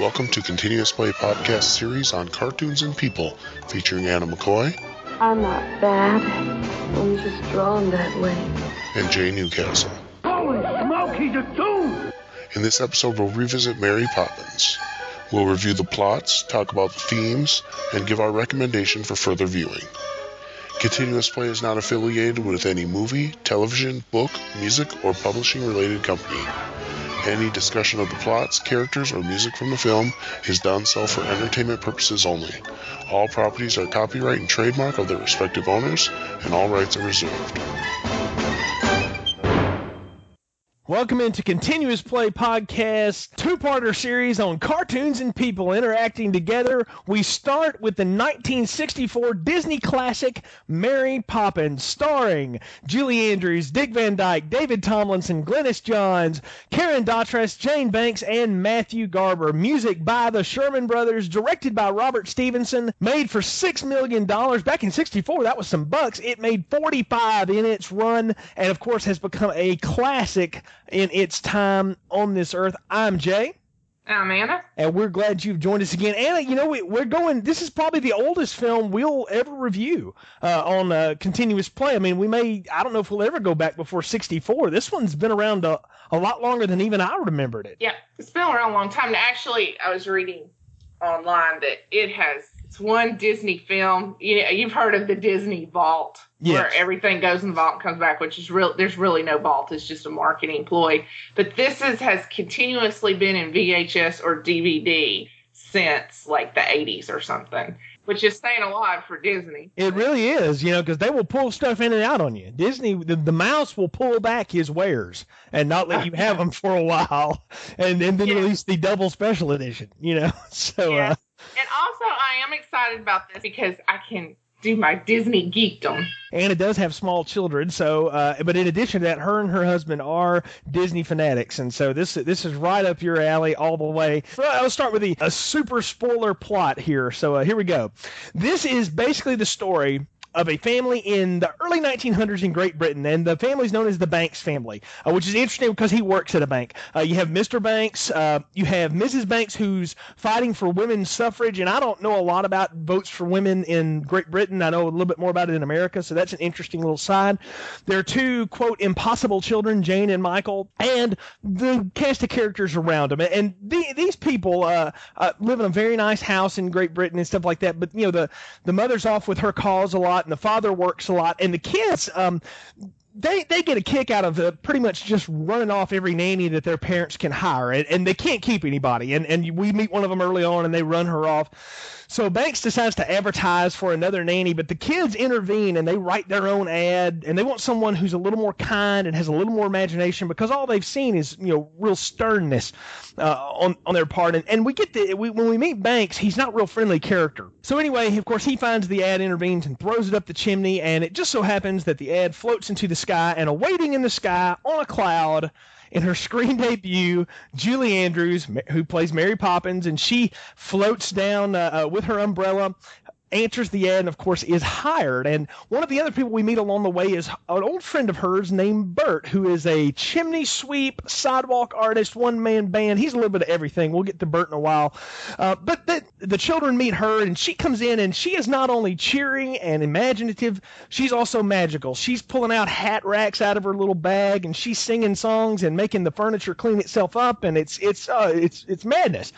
Welcome to Continuous Play podcast series on cartoons and people, featuring Anna McCoy I'm not bad. I'm just drawn that way. and Jay Newcastle. Holy smoke, he's a dude! In this episode, we'll revisit Mary Poppins. We'll review the plots, talk about the themes, and give our recommendation for further viewing. Continuous Play is not affiliated with any movie, television, book, music, or publishing related company. Any discussion of the plots, characters, or music from the film is done so for entertainment purposes only. All properties are copyright and trademark of their respective owners, and all rights are reserved. Welcome into Continuous Play Podcast, two-parter series on cartoons and people interacting together. We start with the 1964 Disney classic Mary Poppins, starring Julie Andrews, Dick Van Dyke, David Tomlinson, Glynis Johns, Karen Dotrice, Jane Banks, and Matthew Garber. Music by the Sherman Brothers, directed by Robert Stevenson, made for six million dollars back in '64. That was some bucks. It made 45 in its run, and of course has become a classic in its time on this earth. I'm Jay, I'm Anna. and we're glad you've joined us again. Anna, you know, we, we're going, this is probably the oldest film we'll ever review uh, on uh, continuous play. I mean, we may, I don't know if we'll ever go back before 64. This one's been around a, a lot longer than even I remembered it. Yeah, it's been around a long time. Actually, I was reading online that it has it's one Disney film. You know, you've heard of the Disney Vault, where everything goes in the vault and comes back, which is real. There's really no vault. It's just a marketing ploy. But this is has continuously been in VHS or DVD since like the 80s or something, which is saying a lot for Disney. It really is, you know, because they will pull stuff in and out on you. Disney, the, the mouse will pull back his wares and not let you have them for a while, and, and then Yeah. release the double special edition. You know, so Yeah. uh, And also, I am excited about this because I can do my Disney geekdom. Anna does have small children, so uh, but in addition to that, her and her husband are Disney fanatics, and so this this is right up your alley all the way. So I'll start with the a super spoiler plot here. So uh, here we go. This is basically the story of a family in the early 1900s in Great Britain, and the family is known as the Banks family, uh, which is interesting because he works at a bank. Uh, you have Mr. Banks, uh, you have Mrs. Banks, who's fighting for women's suffrage, and I don't know a lot about votes for women in Great Britain. I know a little bit more about it in America, so that's an interesting little side. There are two quote impossible children, Jane and Michael, and the cast of characters around them, and the, these people uh, uh, live in a very nice house in Great Britain and stuff like that. But you know, the the mother's off with her cause a lot, and the father works a lot, and the kids. Um, they, they get a kick out of uh, pretty much just running off every nanny that their parents can hire, and, and they can't keep anybody. And and we meet one of them early on, and they run her off. So Banks decides to advertise for another nanny, but the kids intervene and they write their own ad, and they want someone who's a little more kind and has a little more imagination because all they've seen is you know real sternness uh, on on their part. And, and we get the we, when we meet Banks, he's not a real friendly character. So anyway, of course, he finds the ad, intervenes, and throws it up the chimney. And it just so happens that the ad floats into the sky, and awaiting in the sky on a cloud in her screen debut, Julie Andrews, who plays Mary Poppins, and she floats down uh, uh, with her umbrella. Answers the ad and, of course, is hired. And one of the other people we meet along the way is an old friend of hers named Bert, who is a chimney sweep, sidewalk artist, one man band. He's a little bit of everything. We'll get to Bert in a while. Uh, but the, the children meet her, and she comes in, and she is not only cheering and imaginative, she's also magical. She's pulling out hat racks out of her little bag, and she's singing songs and making the furniture clean itself up, and it's it's uh, it's it's madness.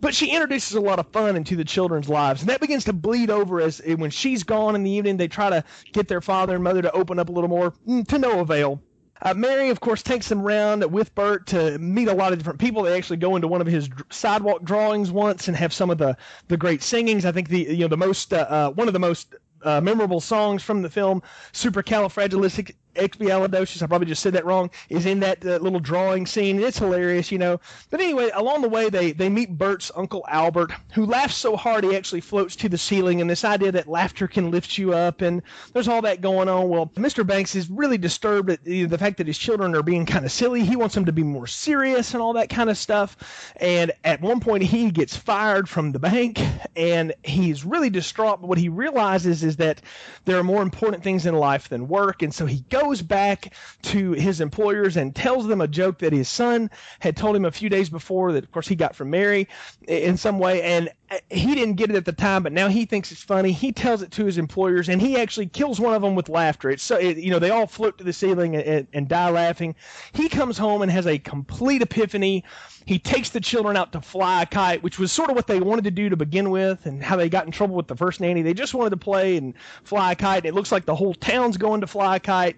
But she introduces a lot of fun into the children's lives, and that begins to bleed over as eh, when she's gone in the evening, they try to get their father and mother to open up a little more, mm, to no avail. Uh, Mary, of course, takes them around with Bert to meet a lot of different people. They actually go into one of his sidewalk drawings once and have some of the, the great singings. I think the you know the most uh, uh, one of the most uh, memorable songs from the film, expialidocious, I probably just said that wrong, is in that uh, little drawing scene. It's hilarious, you know. But anyway, along the way, they, they meet Bert's Uncle Albert, who laughs so hard he actually floats to the ceiling, and this idea that laughter can lift you up, and there's all that going on. Well, Mr. Banks is really disturbed at know, the fact that his children are being kind of silly. He wants them to be more serious and all that kind of stuff. And at one point, he gets fired from the bank, and he's really distraught. But what he realizes is that there are more important things in life than work, and so he goes back to his employers and tells them a joke that his son had told him a few days before that, of course, he got from Mary in some way. And uh, he didn't get it at the time, but now he thinks it's funny. He tells it to his employers, and he actually kills one of them with laughter. It's so it, you know they all float to the ceiling and, and die laughing. He comes home and has a complete epiphany. He takes the children out to fly a kite, which was sort of what they wanted to do to begin with, and how they got in trouble with the first nanny. They just wanted to play and fly a kite. It looks like the whole town's going to fly a kite.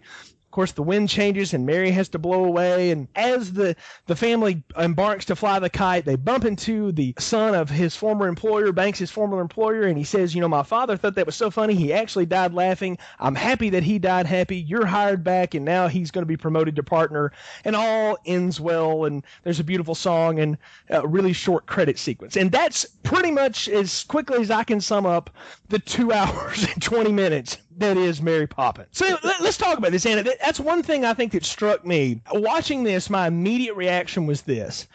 Of course, the wind changes and Mary has to blow away. And as the, the family embarks to fly the kite, they bump into the son of his former employer, Banks' his former employer, and he says, You know, my father thought that was so funny. He actually died laughing. I'm happy that he died happy. You're hired back, and now he's going to be promoted to partner. And all ends well. And there's a beautiful song and a really short credit sequence. And that's pretty much as quickly as I can sum up the two hours and 20 minutes that is Mary Poppins. So let, us talk about this, Anna. That's one thing I think that struck me. Watching this, my immediate reaction was this.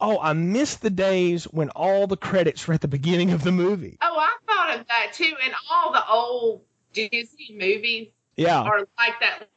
Oh, I miss the days when all the credits were at the beginning of the movie. Oh, I thought of that too. And all the old Disney movies yeah. are like that.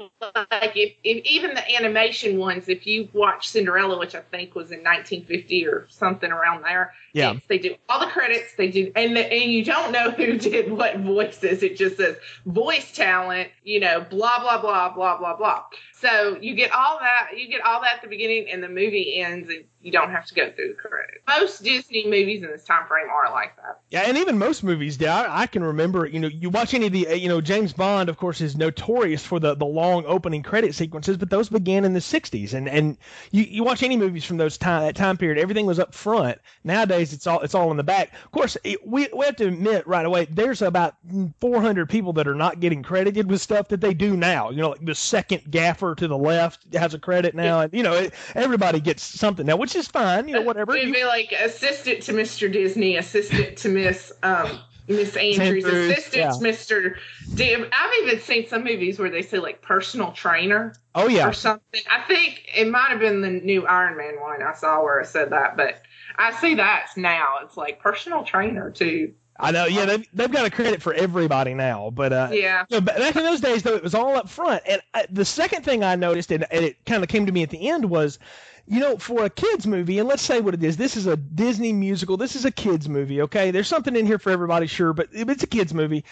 Like if, if even the animation ones, if you watch Cinderella, which I think was in 1950 or something around there, yeah, they do all the credits. They do, and the, and you don't know who did what voices. It just says voice talent, you know, blah blah blah blah blah blah. So you get all that, you get all that at the beginning, and the movie ends, and you don't have to go through the credits. Most Disney movies in this time frame are like that. Yeah, and even most movies, I, I can remember. You know, you watch any of the, uh, you know, James Bond, of course, is notorious for the the long opening credit sequences, but those began in the '60s, and and you, you watch any movies from those time that time period, everything was up front. Nowadays, it's all it's all in the back. Of course, it, we we have to admit right away, there's about 400 people that are not getting credited with stuff that they do now. You know, like the second gaffer to the left has a credit now, and you know it, everybody gets something now, which is fine. You know, whatever. It'd be like assistant to Mr. Disney, assistant to Miss um, Miss Andrews, Andrews, assistant yeah. to Mr. Damn, I've even seen some movies where they say like personal trainer Oh yeah, or something. I think it might have been the new Iron Man one I saw where it said that, but I see that now. It's like personal trainer too. I know. Yeah, they've, they've got a credit for everybody now, but uh, Yeah. you know, back in those days, though, it was all up front. And uh, the second thing I noticed, and, and it kind of came to me at the end, was, you know, for a kids movie, and let's say what it is. This is a Disney musical. This is a kids movie. Okay, there's something in here for everybody, sure, but it's a kids movie.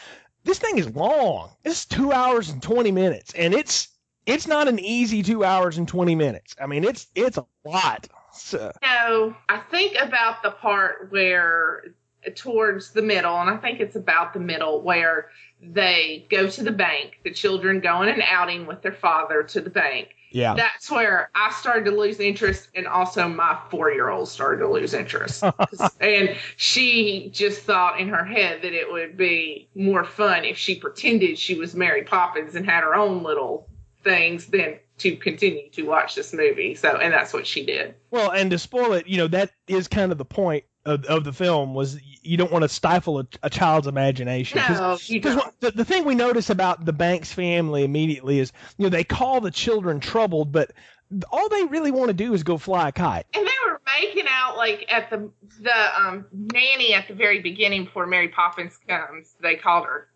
This thing is long. It's two hours and twenty minutes, and it's it's not an easy two hours and twenty minutes. I mean, it's it's a lot. So, No, I think about the part where towards the middle, and I think it's about the middle where they go to the bank. The children go on an outing with their father to the bank. yeah. That's where I started to lose interest, and also my four year old started to lose interest. and she just thought in her head that it would be more fun if she pretended she was Mary Poppins and had her own little things than to continue to watch this movie. So, and that's what she did. Well, and to spoil it, you know, that is kind of the point of, of the film was you don't want to stifle a, a child's imagination. 'Cause- No, you Because the, the thing we notice about the Banks family immediately is, you know, they call the children troubled, but all they really want to do is go fly a kite. And they were making out like at the the um, nanny at the very beginning before Mary Poppins comes. They called her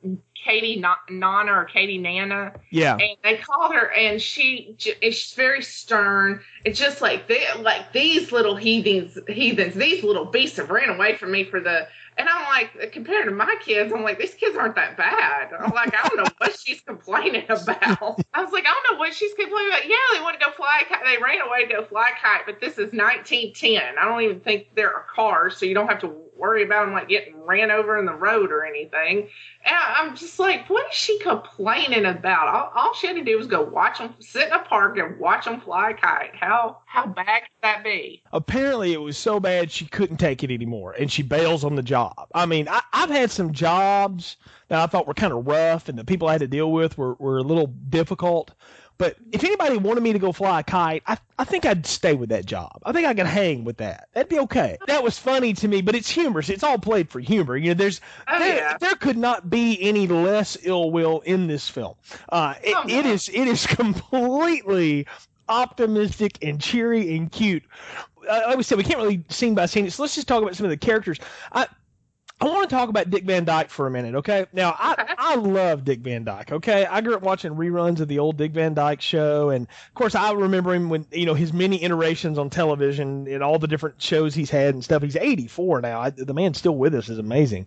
Katie Na- Nana or Katie Nanna, Yeah. and they called her, and she is very stern. It's just like they like these little heathens, heathens, these little beasts have ran away from me for the. And I'm like, compared to my kids, I'm like, these kids aren't that bad. I'm like, I don't know what she's complaining about. I was like, I don't know what she's complaining about. Yeah, they want to go fly a kite. They ran away to go fly a kite, but this is 1910. I don't even think there are cars, so you don't have to worry about them like getting ran over in the road or anything. And I'm just like, what is she complaining about? All, all she had to do was go watch them, sit in a park and watch them fly a kite. How how bad could that be? Apparently, it was so bad she couldn't take it anymore, and she bails on the job. I mean, I, I've had some jobs that I thought were kind of rough, and the people I had to deal with were, were a little difficult. But if anybody wanted me to go fly a kite, I, I think I'd stay with that job. I think I could hang with that. That'd be okay. That was funny to me, but it's humorous. It's all played for humor. You know, there's Oh, there, yeah. there could not be any less ill will in this film. Uh, it, Oh, it is it is completely optimistic and cheery and cute. Uh, like we said, we can't really scene by scene. So let's just talk about some of the characters. I I want to talk about Dick Van Dyke for a minute, okay? Now, I, Okay. I love Dick Van Dyke, okay? I grew up watching reruns of the old Dick Van Dyke show, and of course, I remember him when, you know, his many iterations on television and all the different shows he's had and stuff. He's 84 now. I, the man's still with us is amazing.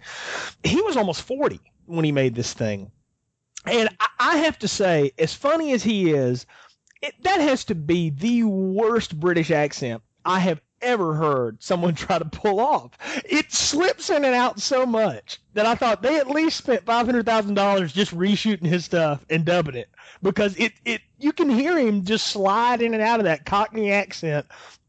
He was almost 40 when he made this thing. And I, I have to say, as funny as he is, it, that has to be the worst British accent I have ever heard someone try to pull off. It slips in and out so much that I thought they at least spent five hundred thousand dollars just reshooting his stuff and dubbing it because it it you can hear him just slide in and out of that Cockney accent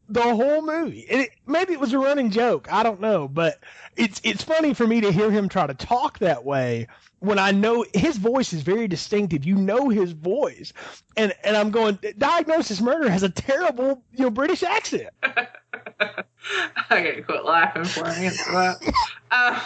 the whole movie. It, maybe it was a running joke. I don't know, but it's it's funny for me to hear him try to talk that way when I know his voice is very distinctive. You know his voice, and and I'm going. Diagnosis Murder has a terrible you know British accent. I gotta quit laughing for that. Uh,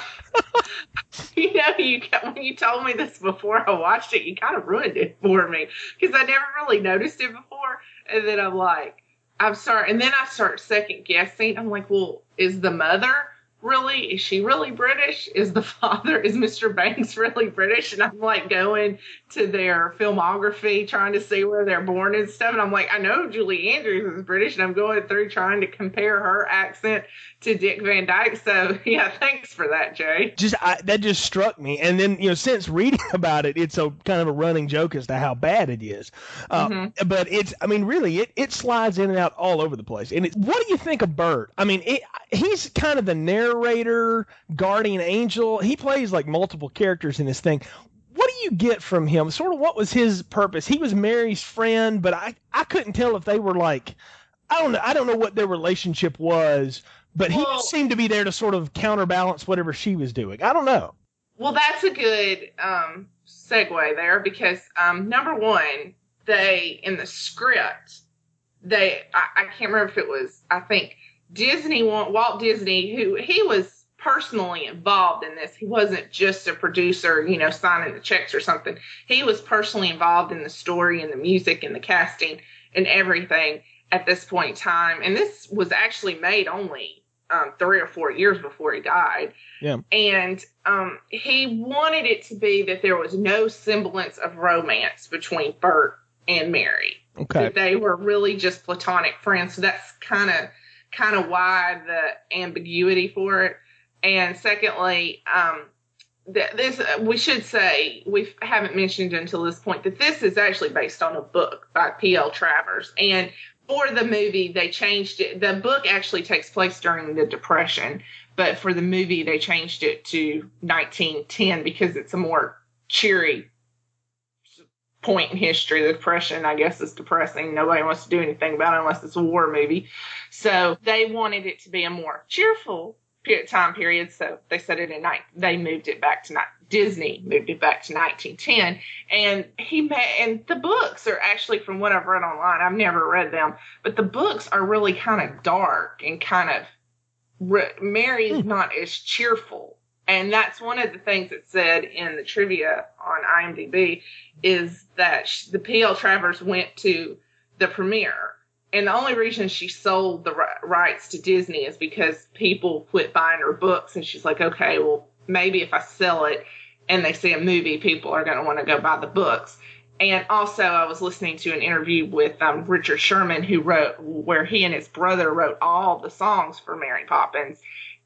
you know, you ca- when you told me this before I watched it, you kind of ruined it for me because I never really noticed it before, and then I'm like, I'm sorry, and then I start second guessing. I'm like, well, is the mother really? Is she really British? Is the father? Is Mr. Banks really British? And I'm like going to their filmography, trying to see where they're born and stuff. And I'm like, I know Julie Andrews is British, and I'm going through trying to compare her accent to Dick Van Dyke. So yeah, thanks for that, Jay. Just I, that just struck me, and then you know since reading about it, it's a kind of a running joke as to how bad it is. Uh, Mhm. But it's I mean really it it slides in and out all over the place. And it, what do you think of Bert? I mean it, he's kind of the narrator, guardian angel. He plays like multiple characters in this thing. What do you get from him? Sort of what was his purpose? He was Mary's friend, but I I couldn't tell if they were like I don't know I don't know what their relationship was, but he Well- seemed to be there to sort of counterbalance whatever she was doing. I don't know. Well, that's a good um, segue there because um, number one, they in the script, they I, I can't remember if it was I think Disney Walt Disney who he was personally involved in this. He wasn't just a producer, you know, signing the checks or something. He was personally involved in the story and the music and the casting and everything at this point in time. And this was actually made only um, three or four years before he died Yeah. and um, he wanted it to be that there was no semblance of romance between Bert and Mary. Okay. That they were really just platonic friends. So that's kind of kind of why the ambiguity for it. And secondly, um, this we should say we haven't mentioned until this point that this is actually based on a book by P.L. Travers and. For the movie, they changed it. The book actually takes place during the Depression, but for the movie they changed it to 1910 because it's a more cheery point in history the depression i guess is depressing nobody wants to do anything about it unless it's a war movie so they wanted it to be a more cheerful time period so they set it in night they moved it back to ni- disney moved it back to 1910 and he met, and the books are actually from what i've read online i've never read them but the books are really kind of dark and kind of Re- Mary's Hmm. not as cheerful. And that's one of the things that said in the trivia on IMDb is that sh- the P.L. Travers went to the premiere. And the only reason she sold the rights to Disney is because people quit buying her books. And she's like, okay, well, maybe if I sell it and they see a movie, people are going to want to go buy the books. And also, I was listening to an interview with um, Richard Sherman, who wrote where he and his brother wrote all the songs for Mary Poppins,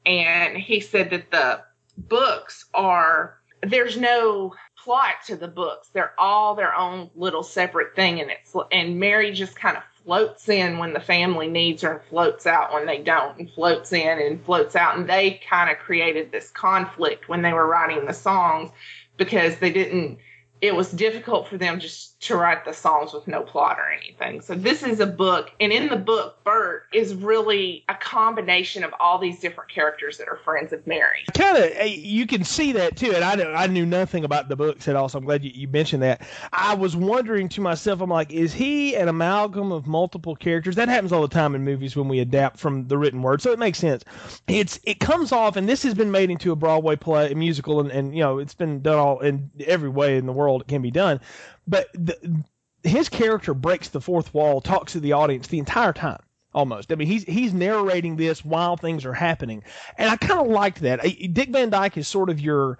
and he said that the books are there's no plot to the books; they're all their own little separate thing, and it's and Mary just kind of floats in when the family needs her and floats out when they don't, and floats in and floats out, and they kind of created this conflict when they were writing the songs because they didn't it was difficult for them just to write the songs with no plot or anything. So this is a book, and in the book, Bert is really a combination of all these different characters that are friends of Mary. Kind of, you can see that too. And I, I knew nothing about the books at all, so I'm glad you, you mentioned that. I was wondering to myself, I'm like, is he an amalgam of multiple characters? That happens all the time in movies when we adapt from the written word, so it makes sense. It's it comes off, and this has been made into a Broadway play, a musical, and, and you know it's been done all in every way in the world it can be done but the, his character breaks the fourth wall, talks to the audience the entire time. Almost. I mean, he's he's narrating this while things are happening, and I kind of liked that. Dick Van Dyke is sort of your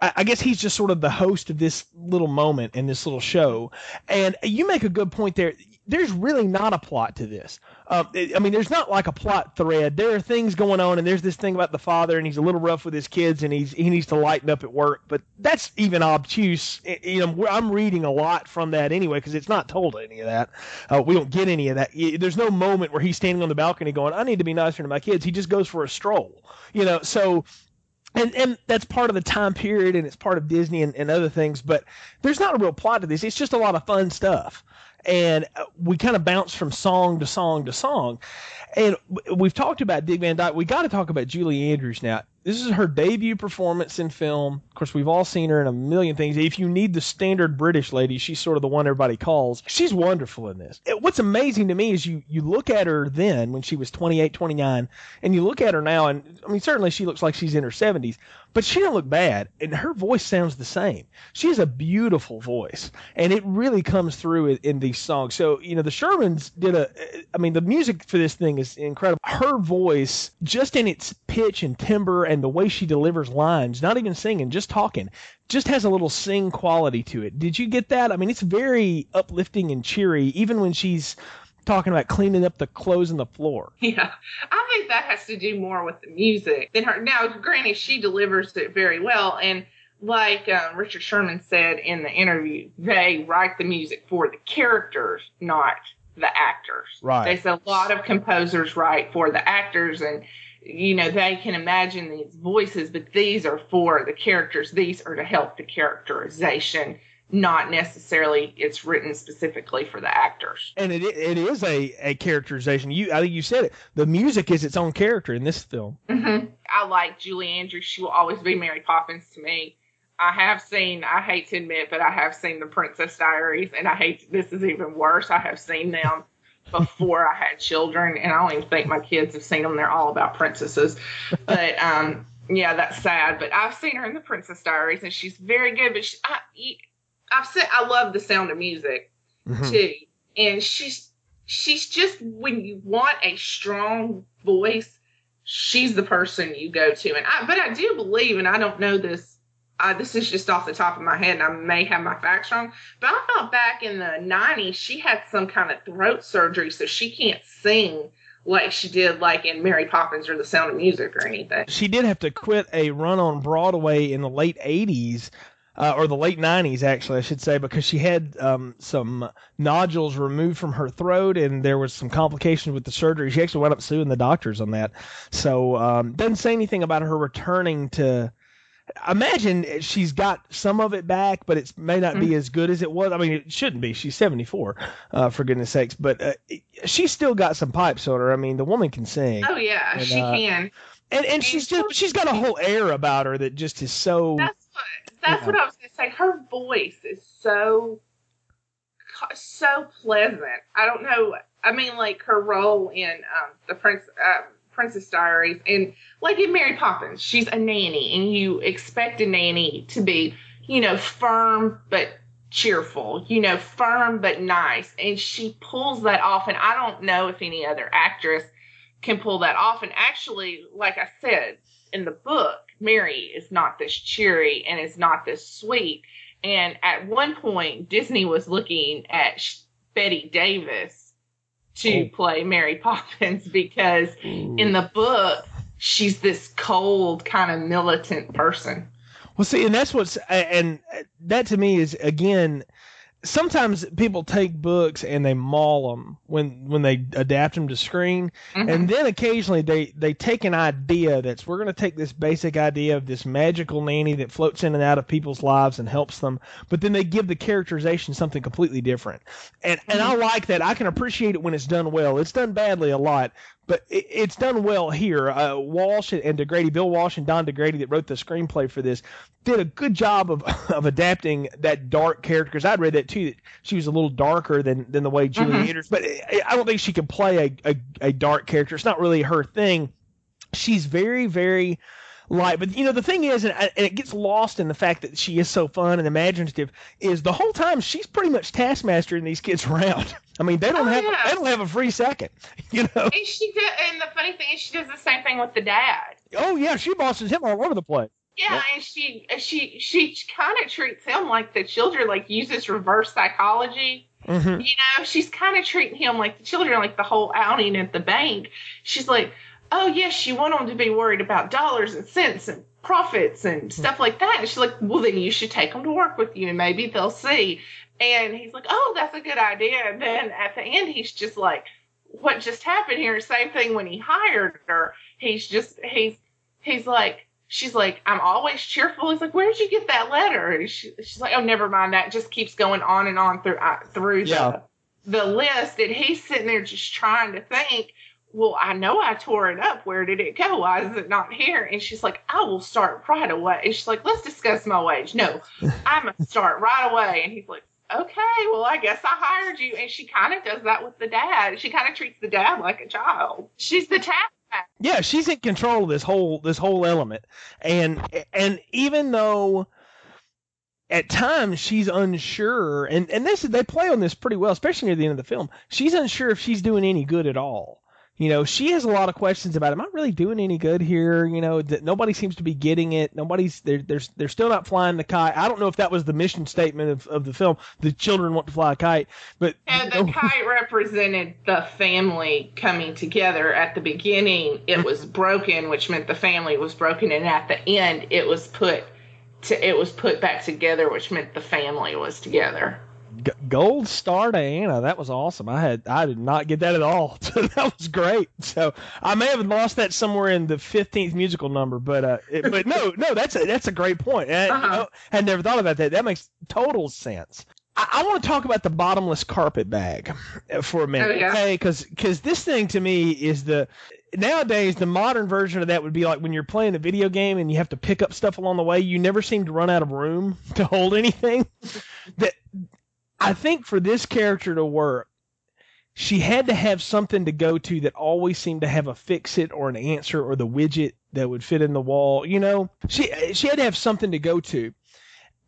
I guess he's just sort of the host of this little moment in this little show. And you make a good point there. There's really not a plot to this. Uh, I mean, there's not like a plot thread. There are things going on, and there's this thing about the father, and he's a little rough with his kids, and he's he needs to lighten up at work. But that's even obtuse. You know, I'm reading a lot from that anyway because it's not told any of that. Uh, we don't get any of that. There's no moment where he's standing on the balcony going, "I need to be nicer to my kids." He just goes for a stroll. You know, so and and that's part of the time period and it's part of Disney and, and other things, but there's not a real plot to this. It's just a lot of fun stuff. And uh, we kind of bounce from song to song to song. And we've talked about Dick Van Dyke. We got to talk about Julie Andrews now. This is her debut performance in film. Of course, we've all seen her in a million things. If you need the standard British lady, she's sort of the one everybody calls. She's wonderful in this. What's amazing to me is you you look at her then when she was 28, 29, and you look at her now, and I mean certainly she looks like she's in her 70s, but she doesn't look bad, and her voice sounds the same. She has a beautiful voice, and it really comes through in, in these songs. So you know the Shermans did a. I mean the music for this thing is incredible. Her voice, just in its pitch and timbre and the way she delivers lines, not even singing, just talking, just has a little sing quality to it. Did you get that? I mean, it's very uplifting and cheery, even when she's talking about cleaning up the clothes on the floor. Yeah, I think that has to do more with the music than her. Now, granted, she delivers it very well, and like um, Richard Sherman said in the interview, they write the music for the characters, not the actors. Right. They say a lot of composers write for the actors, and you know, they can imagine these voices, but these are for the characters. These are to help the characterization, not necessarily it's written specifically for the actors. And it it is a, a characterization. You I think you said it. The music is its own character in this film. Mm-hmm. I like Julie Andrews. She will always be Mary Poppins to me. I have seen, I hate to admit, but I have seen the Princess Diaries, and I hate, this is even worse. I have seen them before I had children, and I don't even think my kids have seen them. They're all about princesses, but um, yeah, that's sad. But I've seen her in the Princess Diaries, and she's very good. But she, I, I've said I love the Sound of Music mm-hmm. too, and she's she's just when you want a strong voice, she's the person you go to. And I, but I do believe, and I don't know this uh, this is just off the top of my head, and I may have my facts wrong, but I thought back in the 90s she had some kind of throat surgery, so she can't sing like she did like in Mary Poppins or The Sound of Music or anything. She did have to quit a run on Broadway in the late 80s. Uh, or the late 90s, actually, I should say, because she had um, some nodules removed from her throat and there was some complications with the surgery. She actually wound up suing the doctors on that. So, um, doesn't say anything about her returning to imagine she's got some of it back, but it may not be mm-hmm. as good as it was. I mean, it shouldn't be. She's 74, uh, for goodness sakes. But uh, she's still got some pipes on her. I mean, the woman can sing. Oh yeah, and, she uh, can. And and she's just she's got a whole air about her that just is so. That's what that's you know. what I was gonna say. Her voice is so so pleasant. I don't know. I mean, like her role in um, the Prince. Uh, Princess Diaries, and like in Mary Poppins, she's a nanny, and you expect a nanny to be, you know, firm but cheerful, you know, firm but nice, and she pulls that off. And I don't know if any other actress can pull that off. And actually, like I said in the book, Mary is not this cheery and is not this sweet. And at one point, Disney was looking at Bette Davis to oh. play Mary Poppins because Ooh. in the book she's this cold kind of militant person. Well, see, and that's what's and that to me is again sometimes people take books and they maul them when when they adapt them to screen, Mhm. and then occasionally they they take an idea that's we're going to take this basic idea of this magical nanny that floats in and out of people's lives and helps them, but then they give the characterization something completely different, and and I like that. I can appreciate it when it's done well. It's done badly a lot, but it, it's done well here. Uh, Walsh and DaGradi, Bill Walsh and Don DaGradi, that wrote the screenplay for this, did a good job of of adapting that dark character. Because I'd read that too, that she was a little darker than than the way Julie Mhm. Andrews. But I I don't think she can play a, a a dark character. It's not really her thing. She's very very light. But you know the thing is, and, and it gets lost in the fact that she is so fun and imaginative. Is the whole time she's pretty much taskmastering these kids around. I mean, they don't Oh, have yeah. they don't have a free second. You know. And she did, and the funny thing is, she does the same thing with the dad. Oh yeah, she bosses him all over the place. Yeah, Yeah. and she she she kind of treats him like the children, like uses reverse psychology. Mm-hmm. You know, she's kind of treating him like the children, like the whole outing at the bank. She's like, oh yes, you want them to be worried about dollars and cents and profits and stuff like that. And she's like, well then you should take them to work with you and maybe they'll see. And he's like, oh, that's a good idea. And then at the end, he's just like, what just happened here? Same thing when he hired her. He's just he's he's like she's like I'm always cheerful. He's like, where did you get that letter? And she, she's like, oh, never mind. That just keeps going on and on through uh, through Yeah. the the list. And he's sitting there just trying to think. Well, I know I tore it up. Where did it go? Why is it not here? And she's like, I will start right away. And she's like, let's discuss my wage. No, I'm gonna start right away. And he's like, okay, well, I guess I hired you. And she kind of does that with the dad. She kind of treats the dad like a child. She's the task. Yeah, she's in control of this whole this whole element, and and even though at times she's unsure, and and this they play on this pretty well, especially near the end of the film. She's unsure if she's doing any good at all. You know, she has a lot of questions about, am I really doing any good here? You know, that nobody seems to be getting it. Nobody's they're they're they're still not flying the kite. I don't know if that was the mission statement of, of the film. The children want to fly a kite, but And the kite represented the family coming together. At the beginning, it was broken, which meant the family was broken, and at the end, it was put to it was put back together, which meant the family was together. G- gold star to Anna. That was awesome. I had I did not get that at all. So that was great. So I may have lost that somewhere in the fifteenth musical number, but uh, it, but no, no, that's a that's a great point. I, Uh-huh. know, had never thought about that. That makes total sense. I, want to talk about the bottomless carpet bag for a minute, Oh, yeah? okay? Because this thing to me is the nowadays the modern version of that would be like when you're playing a video game and you have to pick up stuff along the way. You never seem to run out of room to hold anything. that I think for this character to work, she had to have something to go to that always seemed to have a fix it or an answer or the widget that would fit in the wall. You know, she she had to have something to go to,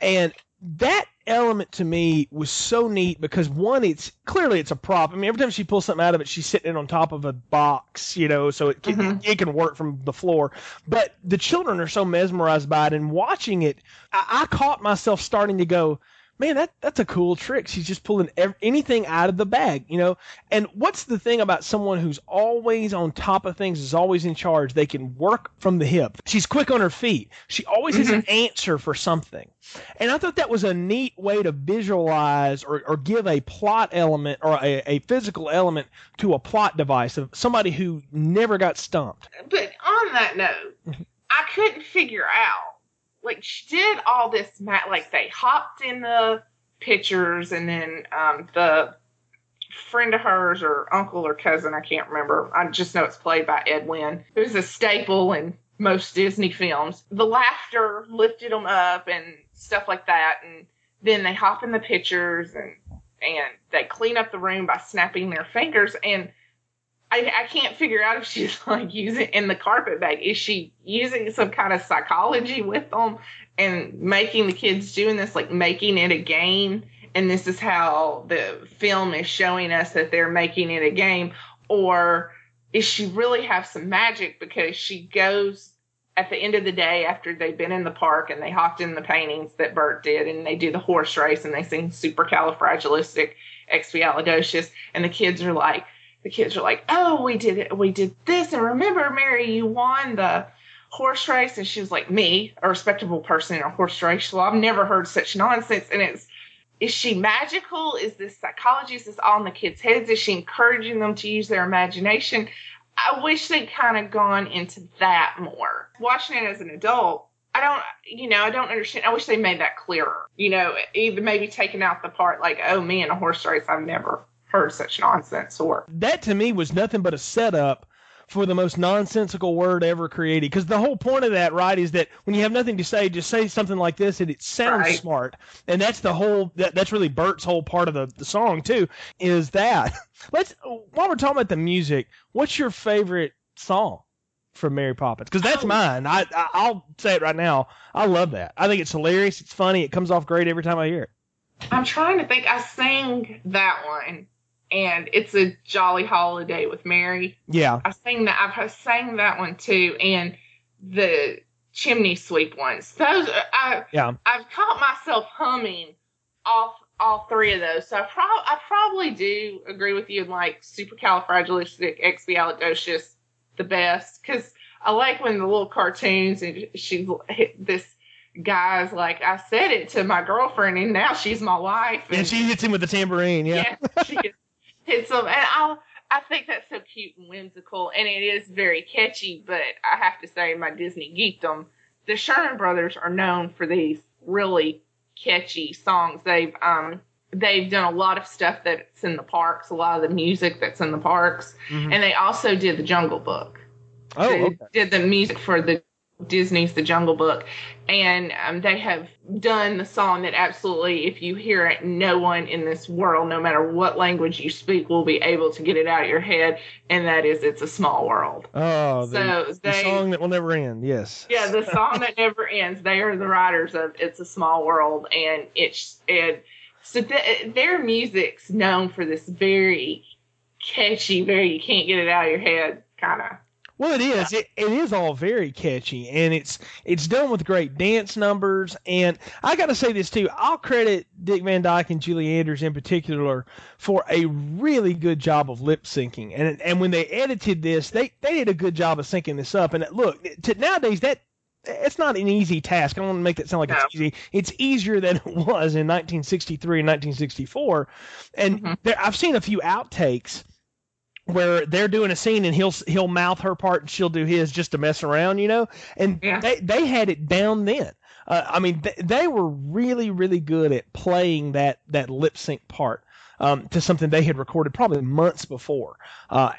and that element to me was so neat because one, it's clearly it's a prop. I mean, every time she pulls something out of it, she's sitting on top of a box, you know, so it can, Mhm. it can work from the floor. But the children are so mesmerized by it, and watching it, I, I caught myself starting to go, man, that that's a cool trick. She's just pulling ev- anything out of the bag, you know. And what's the thing about someone who's always on top of things, is always in charge? They can work from the hip. She's quick on her feet. She always has an mm-hmm. answer for something. And I thought that was a neat way to visualize or, or give a plot element or a, a physical element to a plot device of somebody who never got stumped. But on that note, mm-hmm. I couldn't figure out. Like she did all this, ma- like they hopped in the pictures, and then um, the friend of hers or uncle or cousin, I can't remember. I just know it's played by Ed Wynn, who's a staple in most Disney films. The laughter lifted them up and stuff like that, and then they hop in the pictures and and they clean up the room by snapping their fingers and I, I can't figure out if she's like using in the carpet bag. Is she using some kind of psychology with them and making the kids doing this, like making it a game? And this is how the film is showing us that they're making it a game, or is she really have some magic because she goes at the end of the day after they've been in the park and they hopped in the paintings that Bert did and they do the horse race and they sing supercalifragilistic expialidocious and the kids are like the kids are like, "Oh, we did it. We did this, and remember, Mary, you won the horse race." And she was like, "Me, a respectable person in a horse race? Well, I've never heard such nonsense." And it's is she magical? Is this psychologist? Is this all in the kids' heads? Is she encouraging them to use their imagination? I wish they'd kind of gone into that more. Watching it as an adult, I don't, you know, I don't understand. I wish they made that clearer. You know, even maybe taking out the part like, oh man, a horse race, I've never heard such nonsense or. That to me was nothing but a setup for the most nonsensical word ever created. Because the whole point of that, right, is that when you have nothing to say, just say something like this, and it sounds Right. smart. And that's the whole. That, that's really Bert's whole part of the, the song too. Is that let's while we're talking about the music, what's your favorite song from Mary Poppins? Because that's Oh. mine. I, I I'll say it right now. I love that. I think it's hilarious. It's funny. It comes off great every time I hear it. I'm trying to think. I sang that one, and it's a jolly holiday with Mary. Yeah. I sang that. I've sang that one too, and the chimney sweep ones. Those uh, I Yeah. I've caught myself humming off all three of those. So I, prob- I probably do agree with you in like supercalifragilisticexpialidocious the best because I like when the little cartoons and she's hit this guy's like I said it to my girlfriend and now she's my wife And she hits him with the tambourine. Yeah. yeah, she just hits them, and I I think that's so cute and whimsical, and it is very catchy. But I have to say, my Disney geekdom, the Sherman Brothers are known for these really catchy songs. They've um they've done a lot of stuff that's in the parks, a lot of the music that's in the parks, Mhm. and they also did the Jungle Book. Oh, They okay. did the music for the Disney's The Jungle Book, and um, they have done the song that absolutely, if you hear it, no one in this world, no matter what language you speak, will be able to get it out of your head, and that is "It's a Small World." Oh, the, So the they- song that will never end. Yes. Yeah, the song that never ends. They are the writers of "It's a Small World," and it's and so th- their music's known for this very catchy, very you can't get it out of your head kind of. Well, it is. It, it is all very catchy, and it's it's done with great dance numbers. And I got to say this too. I'll credit Dick Van Dyke and Julie Andrews in particular for a really good job of lip syncing. And and when they edited this, they they did a good job of syncing this up. And look, to, nowadays that it's not an easy task. I don't want to make that sound like No. it's easy. It's easier than it was in 1963 and 1964. And Mhm. there, I've seen a few outtakes where they're doing a scene and he'll he'll mouth her part and she'll do his just to mess around, you know. And Yeah. they they had it down then. Uh, I mean, th- they were really really good at playing that that lip sync part um, to something they had recorded probably months before, uh,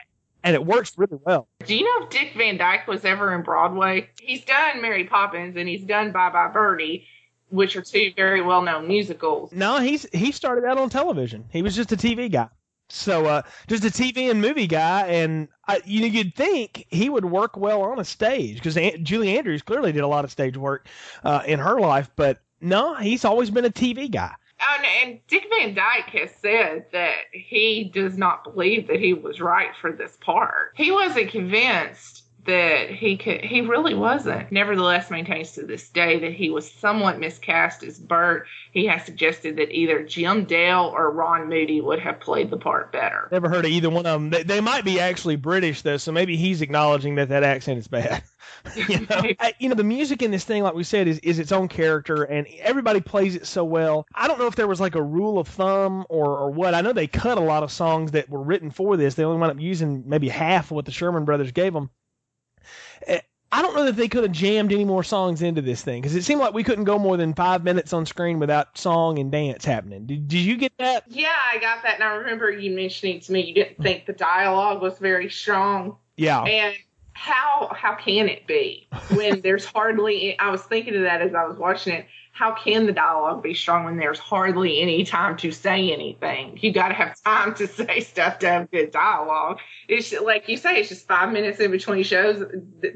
and it works really well. Do you know if Dick Van Dyke was ever in Broadway? He's done Mary Poppins and he's done Bye Bye Birdie, which are two very well known musicals. No, he's he started out on television. He was just a TV guy. So uh, just a TV and movie guy, and I, you know you'd think he would work well on a stage because Aunt, Julie Andrews clearly did a lot of stage work uh, in her life, but no, he's always been a TV guy. And, and Dick Van Dyke has said that he does not believe that he was right for this part. He wasn't convinced that he could. He really wasn't. Nevertheless, maintains to this day that he was somewhat miscast as Bert. He has suggested that either Jim Dale or Ron Moody would have played the part better. Never heard of either one of them. They, they might be actually British though, so maybe he's acknowledging that that accent is bad. you know, I- you know the music in this thing, like we said, is is its own character, and everybody plays it so well. I don't know if there was like a rule of thumb or or what. I know they cut a lot of songs that were written for this. They only wound up using maybe half of what the Sherman Brothers gave them. Eh, I don't know that they could have jammed any more songs into this thing because it seemed like we couldn't go more than five minutes on screen without song and dance happening. Did, did you get that? Yeah, I got that, and I remember you mentioning to me you didn't think the dialogue was very strong. Yeah. And how how can it be when there's hardly? I was thinking of that as I was watching it. How can the dialogue be strong when there's hardly any time to say anything? You got to have time to say stuff to have good dialogue. It's like you say, it's just five minutes in between shows,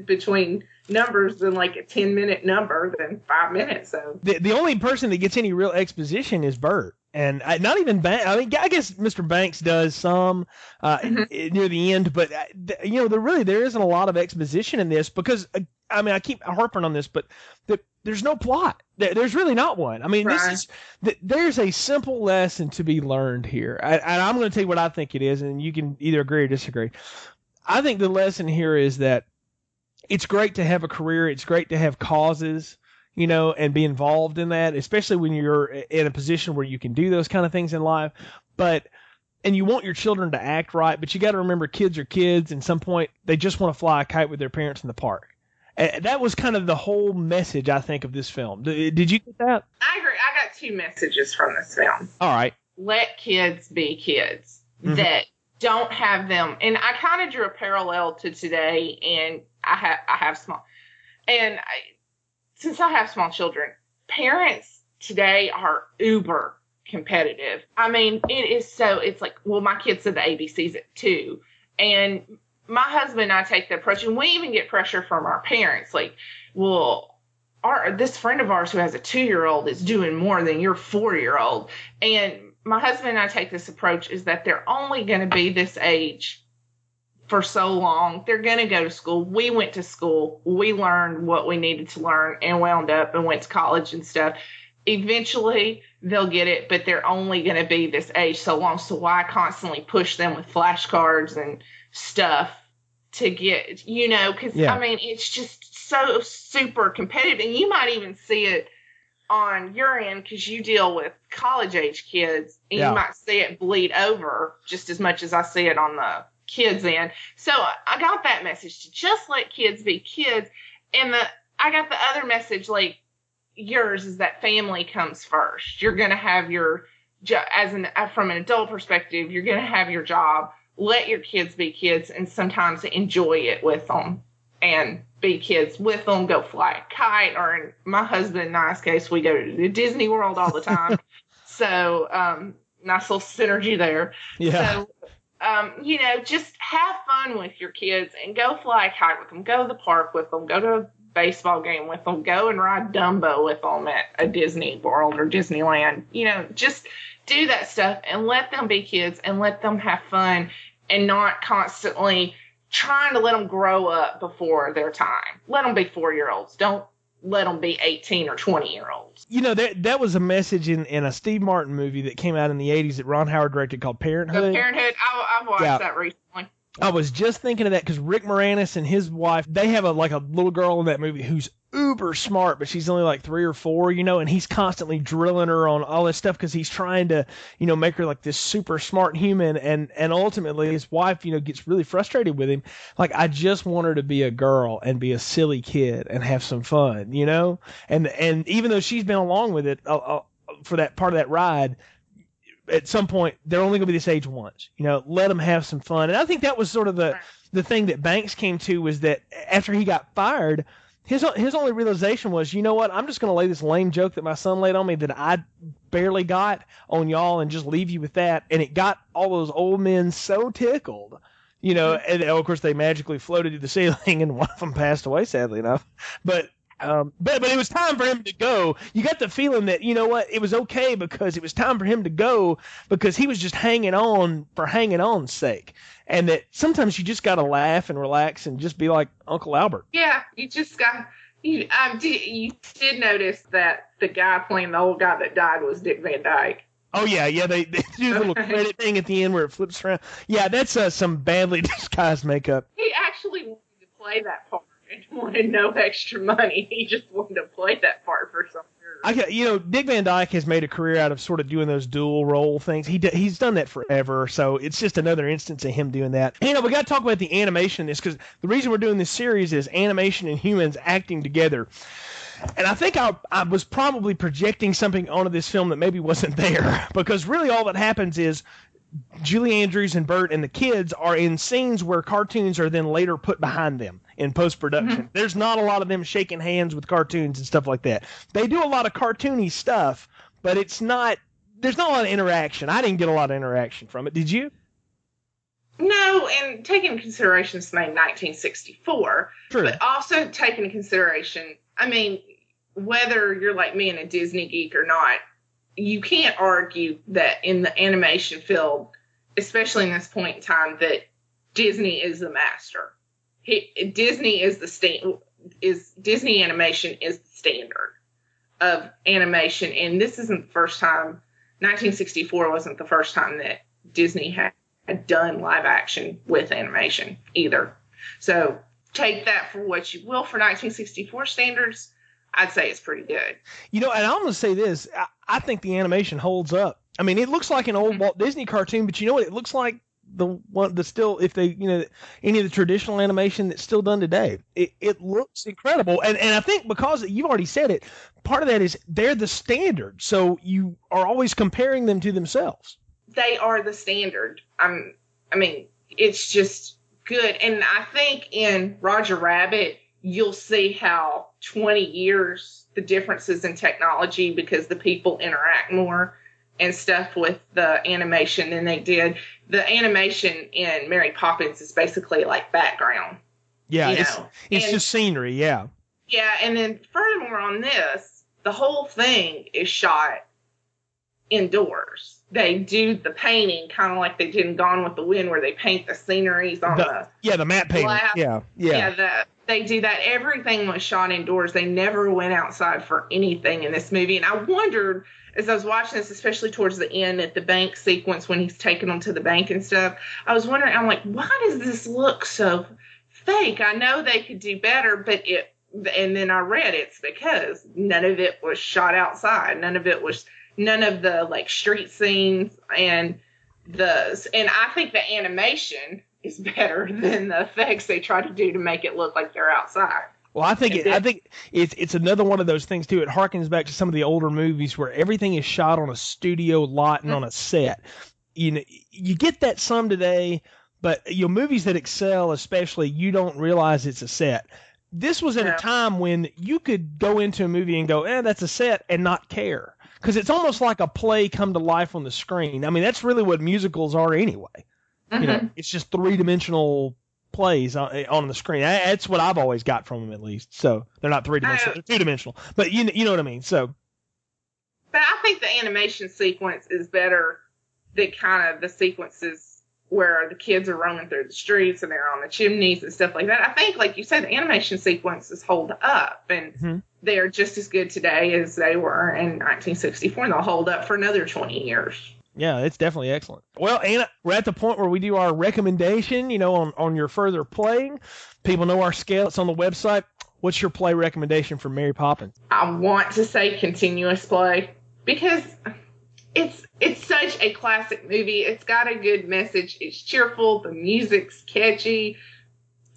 between numbers, than like a ten minute number, than five minutes. So the the only person that gets any real exposition is Bert, and I, not even Banks. I mean, I guess Mr. Banks does some uh, Mhm. near the end, but uh, you know, there really there isn't a lot of exposition in this because uh, I mean, I keep harping on this, but the, there's no plot. There, there's really not one. I mean, Right. this is th- there's a simple lesson to be learned here, I, and I'm going to tell you what I think it is, and you can either agree or disagree. I think the lesson here is that it's great to have a career. It's great to have causes you know, and be involved in that, especially when you're in a position where you can do those kind of things in life. But and you want your children to act right, but you got to remember kids are kids, and some point they just want to fly a kite with their parents in the park. And that was kind of the whole message I think of this film. Did you get that? I agree. I got two messages from this film. All right. Let kids be kids. Mm-hmm. That don't have them. And I kind of drew a parallel to today, and I have I have small, and I, since I have small children, parents today are uber competitive. I mean, it is so. It's like, well, my kids said the ABCs at two, and my husband and I take the approach, and we even get pressure from our parents, like, well, our this friend of ours who has a two year old is doing more than your four year old, and my husband and I take this approach is that they're only going to be this age for so long. They're going to go to school. We went to school. We learned what we needed to learn and wound up and went to college and stuff. Eventually, they'll get it, but they're only going to be this age so long. So why constantly push them with flashcards and stuff to get, you know, because yeah. I mean, it's just so super competitive. And you might even see it on your end because you deal with college age kids and yeah. you might see it bleed over just as much as I see it on the kids in. So I got that message to just let kids be kids. And the I got the other message like yours is that family comes first. You're going to have your as an from an adult perspective, you're going to have your job. Let your kids be kids and sometimes enjoy it with them and be kids with them, go fly a kite, or in my husband and I's case, we go to Disney World all the time. so, um, nice little synergy there. Yeah. So, um, you know, just have fun with your kids and go fly kite with them, go to the park with them, go to a baseball game with them, go and ride Dumbo with them at a Disney World or Disneyland. You know, just do that stuff and let them be kids and let them have fun and not constantly trying to let them grow up before their time. Let them be four year olds. Don't let them be 18 or 20 year olds. You know, that that was a message in, in a Steve Martin movie that came out in the 80s that Ron Howard directed called Parenthood. The Parenthood, I, have watched yeah. that recently. I was just thinking of that because Rick Moranis and his wife, they have a like a little girl in that movie who's uber smart, but she's only like three or four, you know, and he's constantly drilling her on all this stuff because he's trying to, you know, make her like this super smart human. And, and ultimately his wife, you know, gets really frustrated with him. Like, I just want her to be a girl and be a silly kid and have some fun, you know? And, and even though she's been along with it uh, uh, for that part of that ride, at some point they're only going to be this age once, you know, let them have some fun. And I think that was sort of the, the thing that Banks came to was that after he got fired, his his only realization was, you know what? I'm just going to lay this lame joke that my son laid on me that I barely got on y'all and just leave you with that. And it got all those old men so tickled, you know. Mm-hmm. And of course, they magically floated to the ceiling, and one of them passed away, sadly enough. But um, but but it was time for him to go. You got the feeling that you know what? It was okay because it was time for him to go because he was just hanging on for hanging on's sake and that sometimes you just got to laugh and relax and just be like Uncle Albert. Yeah, you just got. You, did, you did notice that the guy playing the old guy that died was Dick Van Dyke. Oh yeah, yeah. They, they do the little credit thing at the end where it flips around. Yeah, that's uh, some badly disguised makeup. He actually wanted to play that part wanted no extra money. He just wanted to play that part for some I, you know, Dick Van Dyke has made a career out of sort of doing those dual role things. He he's done that forever, so it's just another instance of him doing that. And, you know, we got to talk about the animation in this because the reason we're doing this series is animation and humans acting together. And I think I, I was probably projecting something onto this film that maybe wasn't there because really all that happens is Julie Andrews and Bert and the kids are in scenes where cartoons are then later put behind them in post production. Mm-hmm. There's not a lot of them shaking hands with cartoons and stuff like that. They do a lot of cartoony stuff, but it's not. There's not a lot of interaction. I didn't get a lot of interaction from it. Did you? No, and taking into consideration it's made 1964, True. but also taking into consideration, I mean, whether you're like me and a Disney geek or not, you can't argue that in the animation field, especially in this point in time, that Disney is the master. He, Disney is the stand is Disney animation is the standard of animation, and this isn't the first time. 1964 wasn't the first time that Disney had, had done live action with animation either. So take that for what you will for 1964 standards. I'd say it's pretty good. You know, and I'm going to say this: I, I think the animation holds up. I mean, it looks like an old Mhm. Walt Disney cartoon, but you know what? It looks like the one the still if they you know any of the traditional animation that's still done today. It it looks incredible, and and I think because you've already said it, part of that is they're the standard, so you are always comparing them to themselves. They are the standard. I'm. I mean, it's just good, and I think in Roger Rabbit, you'll see how 20 years the differences in technology because the people interact more and stuff with the animation than they did. The animation in Mary Poppins is basically like background. Yeah, it's know. it's And- just scenery. Yeah, Yeah, and then furthermore on this, the whole thing is shot indoors. They do the painting kind of like they did in Gone with the Wind, where they paint the sceneries on The- the yeah, the matte painting. Yeah, yeah, yeah. the, they do that. Everything was shot indoors. They never went outside for anything in this movie. And I wondered as I was watching this, especially towards the end at the bank sequence when he's taking them to the bank and stuff. I was wondering, I'm like, why does this look so fake? I know they could do better, but it. And then I read it's because none of it was shot outside. None of it was none of the like street scenes and the and I think the animation is better than the effects they try to do to make it look like they're outside. Well, I think it, I think it's it's another one of those things too. It harkens back to some of the older movies where everything is shot on a studio lot and on a set. You know, you get that some today, but your movies that excel, especially, you don't realize it's a set. This was at No. a time when you could go into a movie and go, "Eh, that's a set," and not care because it's almost like a play come to life on the screen. I mean, that's really what musicals are anyway. You know, it's just three dimensional plays on, on the screen. I- That's what I've always got from them, at least. So they're not three dimensional; they're two dimensional. But you you know what I mean. So But I think the animation sequence is better than kind of the sequences where the kids are roaming through the streets and they're on the chimneys and stuff like that. I think, like you said, the animation sequences hold up and Mhm. they're just as good today as they were in 1964 and they'll hold up for another 20 years. Yeah, it's definitely excellent. Well, Anna, we're at the point where we do our recommendation. You know, on on your further playing, people know our scale. It's on the website. What's your play recommendation for Mary Poppins? I want to say continuous play because it's it's such a classic movie. It's got a good message. It's cheerful. The music's catchy.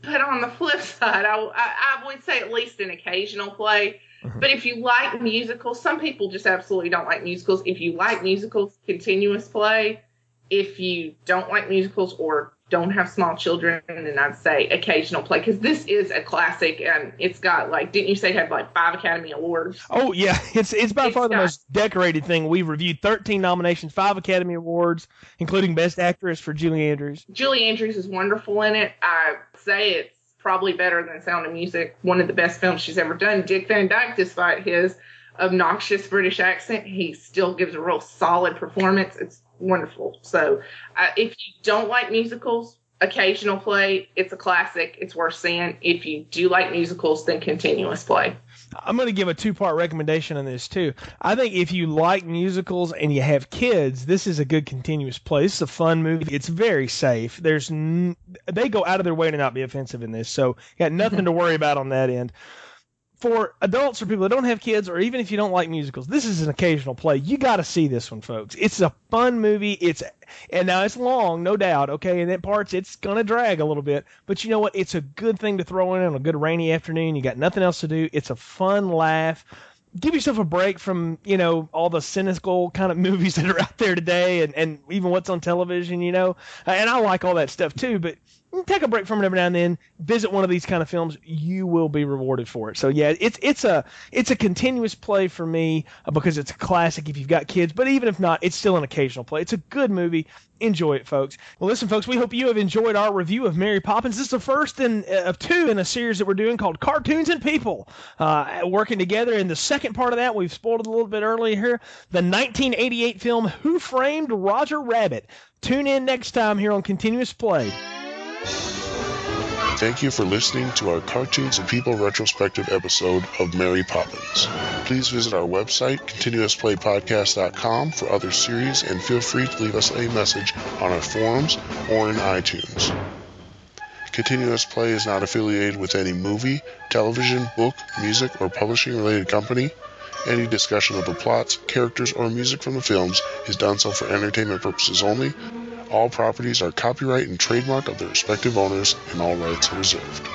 But on the flip side, I, I, I would say at least an occasional play. Mhm. But if you like musicals, some people just absolutely don't like musicals. If you like musicals, continuous play. If you don't like musicals or don't have small children, then I'd say occasional play because this is a classic and it's got like didn't you say it had like five Academy Awards? Oh yeah, it's it's by It's far the most decorated thing we've reviewed. Thirteen nominations, five Academy Awards, including Best Actress for Julie Andrews. Julie Andrews is wonderful in it. I say it's probably better than Sound of Music, one of the best films she's ever done. Dick Van Dyke, despite his obnoxious British accent, he still gives a real solid performance. It's wonderful. So, uh, if you don't like musicals, occasional play, it's a classic. It's worth seeing. If you do like musicals, then continuous play. I'm going to give a two part recommendation on this too. I think if you like musicals and you have kids, this is a good continuous play. This is a fun movie. It's very safe. There's n- they go out of their way to not be offensive in this, so got nothing to worry about on that end. For adults or people that don't have kids, or even if you don't like musicals, this is an occasional play. You got to see this one, folks. It's a fun movie. It's and now it's long, no doubt. Okay, and at parts it's gonna drag a little bit, but you know what? It's a good thing to throw in on a good rainy afternoon. You got nothing else to do. It's a fun laugh. Give yourself a break from you know all the cynical kind of movies that are out there today, and and even what's on television. You know, and I like all that stuff too, but take a break from it every now and then. Visit one of these kind of films. You will be rewarded for it. So yeah, it's it's a it's a continuous play for me uh, because it's a classic if you've got kids. But even if not, it's still an occasional play. It's a good movie. Enjoy it, folks. Well, listen, folks. We hope you have enjoyed our review of Mary Poppins. This is the first in, uh, of two in a series that we're doing called Cartoons and People, uh, working together. In the second part of that, we've spoiled it a little bit earlier here. The 1988 film Who Framed Roger Rabbit. Tune in next time here on Continuous Play. Thank you for listening to our Cartoons and People retrospective episode of Mary Poppins. Please visit our website, continuousplaypodcast.com, for other series, and feel free to leave us a message on our forums or in iTunes. Continuous Play is not affiliated with any movie, television, book, music, or publishing related company. Any discussion of the plots, characters, or music from the films is done so for entertainment purposes only all properties are copyright and trademark of their respective owners, and all rights reserved.